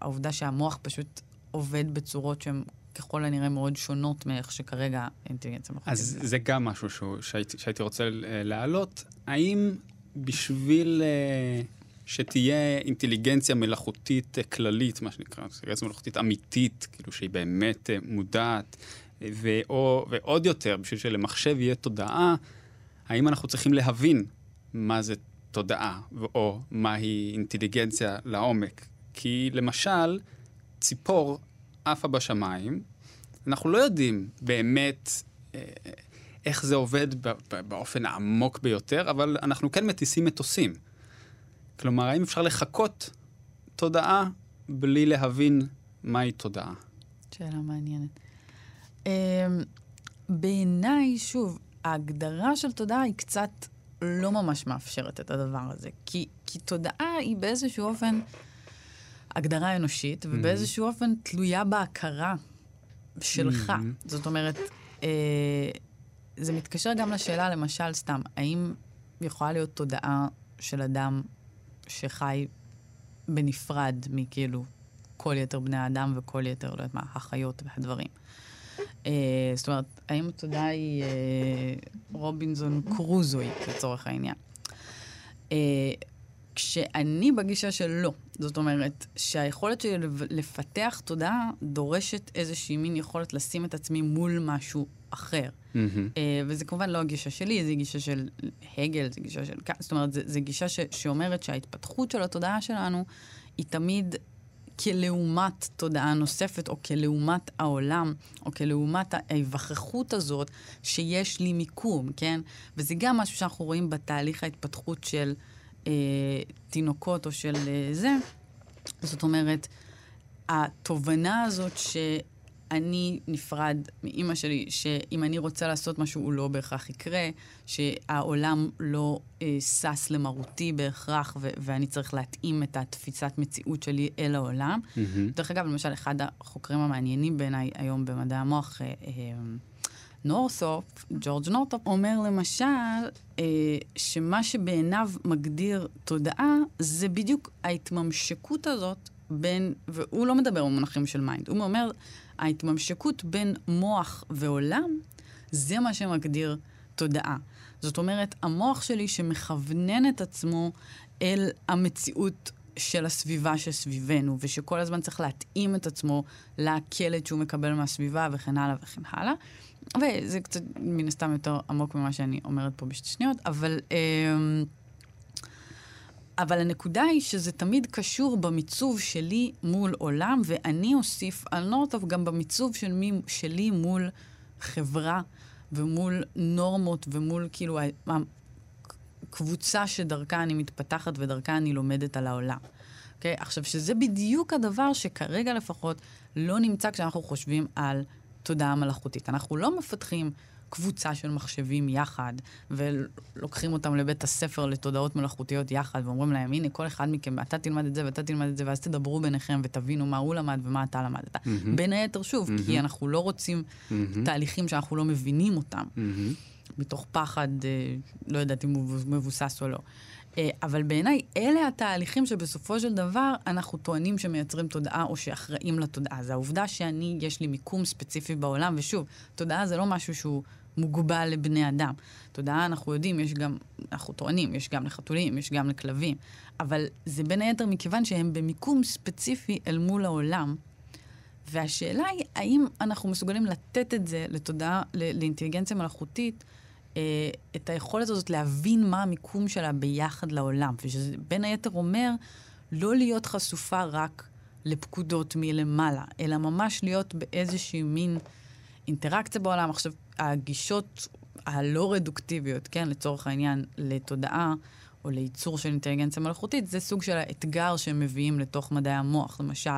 העובדה שהמוח פשוט עובד בצורות שהן ככל הנראה מאוד שונות מאיך שכרגע האינטליגנציה מלאכותית. אז זה גם משהו שהייתי, שהייתי רוצה להעלות. האם בשביל אה, שתהיה אינטליגנציה מלאכותית אה, כללית, מה שנקרא, אינטליגנציה מלאכותית אמיתית, כאילו שהיא באמת אה, מודעת, אה, ואו, ועוד יותר, בשביל שלמחשב יהיה תודעה, האם אנחנו צריכים להבין מה זה תודעה, או מהי אינטליגנציה לעומק? כי למשל, ציפור עפה בשמיים, אנחנו לא יודעים באמת איך זה עובד באופן העמוק ביותר, אבל אנחנו כן מטיסים מטוסים. כלומר, האם אפשר לחקות תודעה בלי להבין מהי תודעה? שאלה מעניינת. Um, בעיניי, שוב, ההגדרה של תודעה היא קצת לא ממש מאפשרת את הדבר הזה. כי, כי תודעה היא באיזשהו אופן הגדרה אנושית, ובאיזשהו אופן תלויה בהכרה שלך. זאת אומרת, אה, זה מתקשר גם לשאלה, למשל, סתם, האם יכולה להיות תודעה של אדם שחי בנפרד מכאילו כל יתר בני האדם וכל יתר, לא יודעת מה, החיות והדברים. Uh, זאת אומרת, האם התודעה היא uh, רובינזון קרוזואית, לצורך העניין. Uh, כשאני בגישה של לא. זאת אומרת, שהיכולת שלי לפתח תודעה דורשת איזושהי מין יכולת לשים את עצמי מול משהו אחר. אה, וזה כמובן לא הגישה שלי, זו גישה של הגל, זו גישה של... זאת אומרת, זו גישה ש, שאומרת שההתפתחות של התודעה שלנו היא תמיד כלעומת תודעה נוספת, או כלעומת העולם, או כלעומת ההיווכחות הזאת שיש לי מיקום, כן? וזה גם משהו שאנחנו רואים בתהליך ההתפתחות של אה, תינוקות או של אה, זה. זאת אומרת, התובנה הזאת שאני נפרד מאימא שלי, שאם אני רוצה לעשות משהו הוא לא בהכרח יקרה, שהעולם לא אה, שש למרותי בהכרח, ו- ואני צריך להתאים את התפיסת מציאות שלי אל העולם. מהמם. דרך אגב, למשל, אחד החוקרים המעניינים בעיניי היום במדעי המוח, אה, אה, נורת'ופ, ג'ורג' נורת'ופ, אומר למשל אה, שמה שבעיניו מגדיר תודעה, זה בדיוק ההתממשקות הזאת בין, והוא לא מדבר במונחים של mind, הוא אומר, ההתממשקות בין מוח ועולם, זה מה שמגדיר תודעה. זאת אומרת, המוח שלי שמכוונן את עצמו אל המציאות של הסביבה שסביבנו, ושכל הזמן צריך להתאים את עצמו לקלט שהוא מקבל מהסביבה וכן הלאה וכן הלאה. וזה קצת מן הסתם יותר עמוק ממה שאני אומרת פה בשתי שניות, אבל, אמ, אבל הנקודה היא שזה תמיד קשור במיצוב שלי מול עולם, ואני אוסיף על נורטוב גם במיצוב של מי, שלי מול חברה ומול נורמות ומול כאילו הקבוצה שדרכה אני מתפתחת ודרכה אני לומדת על העולם. אוקיי? עכשיו, שזה בדיוק הדבר שכרגע לפחות לא נמצא כשאנחנו חושבים על תודעה מלאכותית. אנחנו לא מפתחים קבוצה של מחשבים יחד, ולוקחים אותם לבית הספר לתודעות מלאכותיות יחד, ואומרים להם, הנה, כל אחד מכם, אתה תלמד את זה ואתה תלמד את זה, ואז תדברו ביניכם ותבינו מה הוא למד ומה אתה למדת. בין היתר, שוב, כי אנחנו לא רוצים תהליכים שאנחנו לא מבינים אותם. מהמם. מתוך פחד, אה, לא יודעת אם הוא מבוסס או לא. אה, אבל בעיניי, אלה התהליכים שבסופו של דבר אנחנו טוענים שמייצרים תודעה או שאחראים לתודעה. זה העובדה שאני, יש לי מיקום ספציפי בעולם, ושוב, תודעה זה לא משהו שהוא מוגבל לבני אדם. תודעה, אנחנו יודעים, יש גם, אנחנו טוענים, יש גם לחתולים, יש גם לכלבים, אבל זה בין היתר מכיוון שהם במיקום ספציפי אל מול העולם. והשאלה היא, האם אנחנו מסוגלים לתת את זה לתודעה, לאינטליגנציה מלאכותית, אה, את היכולת הזאת להבין מה המיקום שלה ביחד לעולם, ושזה בין היתר אומר לא להיות חשופה רק לפקודות מלמעלה, אלא ממש להיות באיזושהי מין אינטראקציה בעולם. עכשיו, הגישות הלא רדוקטיביות, כן, לצורך העניין, לתודעה או לייצור של אינטליגנציה מלאכותית, זה סוג של האתגר שהם מביאים לתוך מדעי המוח. למשל,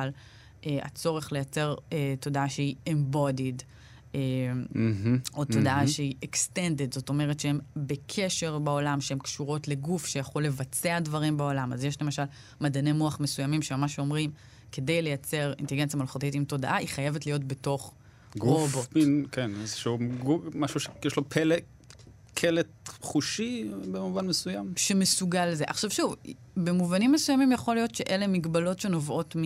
אה, הצורך לייצר אה, תודעה שהיא embodied. mm-hmm, או תודעה mm-hmm. שהיא extended, זאת אומרת שהן בקשר בעולם, שהן קשורות לגוף שיכול לבצע דברים בעולם. אז יש למשל מדעני מוח מסוימים שממש אומרים, כדי לייצר אינטליגנציה מלאכותית עם תודעה, היא חייבת להיות בתוך גוף, רובוט. מין, כן, איזשהו גוף, משהו שיש לו פלא, קלט חושי במובן מסוים. שמסוגל לזה. עכשיו שוב, במובנים מסוימים יכול להיות שאלה מגבלות שנובעות מ...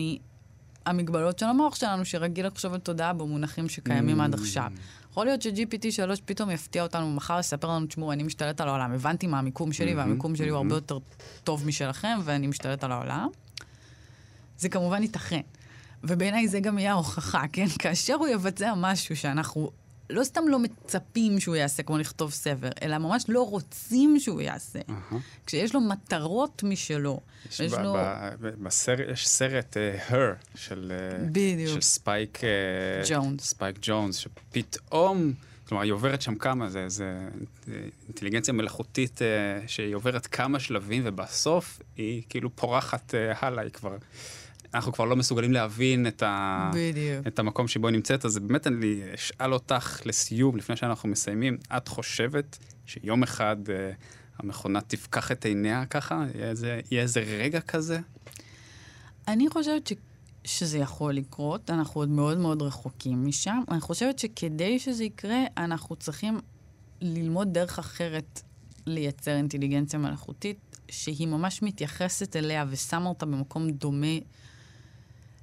המגבלות של המוח שלנו, שרגיל לחשוב על תודעה במונחים שקיימים mm. עד עכשיו. יכול להיות ש-GPT3 פתאום יפתיע אותנו מחר, יספר לנו, תשמעו, אני משתלט על העולם. הבנתי מה המיקום שלי, mm-hmm, והמיקום שלי mm-hmm. הוא הרבה יותר טוב משלכם, ואני משתלט על העולם. זה כמובן ייתכן. ובעיניי זה גם יהיה ההוכחה, כן? <laughs> כאשר הוא יבצע משהו שאנחנו לא סתם לא מצפים שהוא יעשה, כמו לכתוב ספר, אלא ממש לא רוצים שהוא יעשה. אה-הא. כשיש לו מטרות משלו. יש, יש ב- לו... ב- בסרט, יש סרט אה, Her של, אה, בדיוק. של ספייק... אה, ג'ונס. ספייק ג'ונס, שפתאום, כלומר, היא עוברת שם כמה, זה, זה אינטליגנציה מלאכותית uh, שהיא עוברת כמה שלבים, ובסוף היא כאילו פורחת uh, הלאה, היא כבר... אנחנו כבר לא מסוגלים להבין את, ה... את המקום שבו היא נמצאת, אז באמת אני אשאל אותך לסיום, לפני שאנחנו מסיימים, את חושבת שיום אחד אה, המכונה תפקח את עיניה ככה? יהיה איזה, יהיה איזה רגע כזה? אני חושבת ש... שזה יכול לקרות, אנחנו עוד מאוד מאוד רחוקים משם. אני חושבת שכדי שזה יקרה, אנחנו צריכים ללמוד דרך אחרת לייצר אינטליגנציה מלאכותית, שהיא ממש מתייחסת אליה ושמה אותה במקום דומה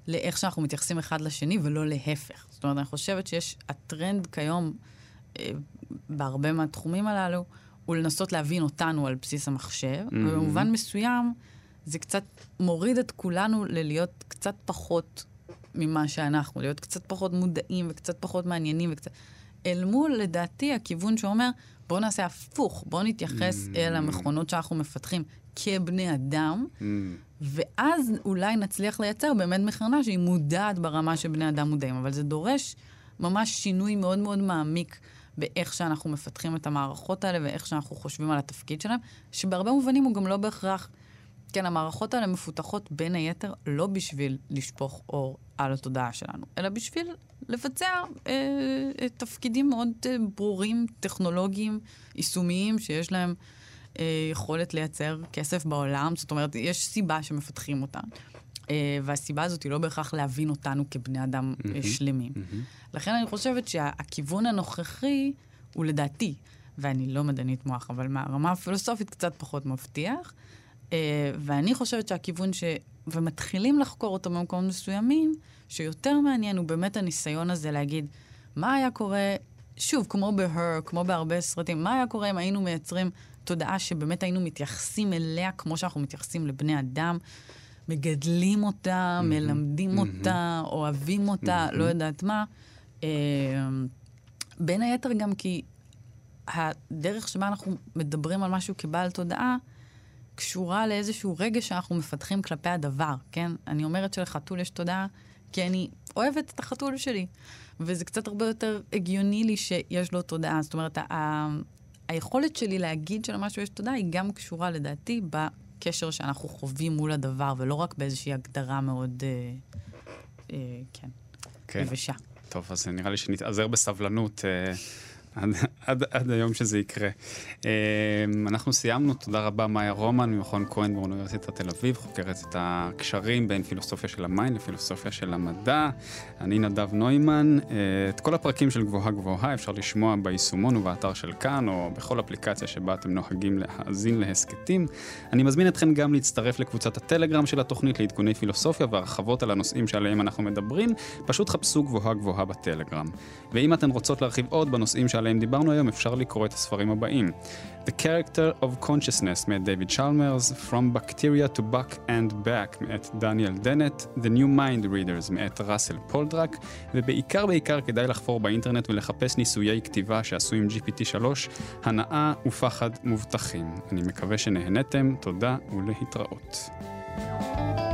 לאיך שאנחנו מתייחסים אחד לשני, ולא להפך. זאת אומרת, אני חושבת שיש, הטרנד כיום, אה, בהרבה מהתחומים הללו, הוא לנסות להבין אותנו על בסיס המחשב, mm-hmm. ובמובן מסוים, זה קצת מוריד את כולנו ללהיות קצת פחות ממה שאנחנו, להיות קצת פחות מודעים וקצת פחות מעניינים וקצת... אל מול, לדעתי, הכיוון שאומר, בואו נעשה הפוך, בואו נתייחס mm-hmm. אל המכונות שאנחנו מפתחים כבני אדם, mm. ואז אולי נצליח לייצר באמת מכונה שהיא מודעת ברמה שבני אדם מודעים. אבל זה דורש ממש שינוי מאוד מאוד מעמיק באיך שאנחנו מפתחים את המערכות האלה ואיך שאנחנו חושבים על התפקיד שלהם, שבהרבה מובנים הוא גם לא בהכרח... כן, המערכות האלה מפותחות בין היתר לא בשביל לשפוך אור על התודעה שלנו, אלא בשביל לבצע אה, תפקידים מאוד אה, ברורים, טכנולוגיים, יישומיים, שיש להם אה, יכולת לייצר כסף בעולם. זאת אומרת, יש סיבה שמפתחים אותן. אה, והסיבה הזאת היא לא בהכרח להבין אותנו כבני אדם mm-hmm, שלמים. Mm-hmm. לכן אני חושבת שהכיוון הנוכחי הוא לדעתי, ואני לא מדענית מוח, אבל מהרמה הפילוסופית קצת פחות מבטיח, אה, ואני חושבת שהכיוון ש... ומתחילים לחקור אותו במקומות מסוימים, שיותר מעניין הוא באמת הניסיון הזה להגיד, מה היה קורה, שוב, כמו ב-her, כמו בהרבה סרטים, מה היה קורה אם היינו מייצרים תודעה שבאמת היינו מתייחסים אליה כמו שאנחנו מתייחסים לבני אדם, מגדלים אותה, mm-hmm, מלמדים mm-hmm, אותה, אוהבים אותה, mm-hmm. לא יודעת מה. Uh, בין היתר גם כי הדרך שבה אנחנו מדברים על משהו כבעל תודעה, קשורה לאיזשהו רגש שאנחנו מפתחים כלפי הדבר, כן? אני אומרת שלחתול יש תודעה כי אני אוהבת את החתול שלי. וזה קצת הרבה יותר הגיוני לי שיש לו תודעה. זאת אומרת, היכולת שלי להגיד שלמשהו יש תודה היא גם קשורה לדעתי בקשר שאנחנו חווים מול הדבר, ולא רק באיזושהי הגדרה מאוד, אה, אה, כן, כן, יבשה. טוב, אז נראה לי שנתאזר בסבלנות. אה, עד, עד, עד היום שזה יקרה. אמ, אנחנו סיימנו, תודה רבה מאיה רומן ממכון כהן באוניברסיטת תל אביב, חוקרת את הקשרים בין פילוסופיה של המים לפילוסופיה של המדע. אני נדב נוימן. אה, את כל הפרקים של גבוהה גבוהה אפשר לשמוע ביישומון ובאתר של כאן, או בכל אפליקציה שבה אתם נוהגים להאזין להסכתים. אני מזמין אתכם גם להצטרף לקבוצת הטלגרם של התוכנית לעדכוני פילוסופיה והרחבות על הנושאים שעליהם אנחנו מדברים. פשוט חפשו גבוהה גבוהה בטלגרם. ואם אתן רוצות להרחיב עוד בנושאים שעליהם דיברנו היום, אפשר לקרוא את הספרים הבאים. The Character of Consciousness מאת דייוויד צ'למרס, From Bacteria to Bach and Back מאת דניאל דנט, The New Mind Readers מאת ראסל פולדרק, ובעיקר בעיקר כדאי לחפור באינטרנט ולחפש ניסויי כתיבה שעשו עם GPT-3, הנאה ופחד מובטחים. אני מקווה שנהנתם, תודה ולהתראות. אתם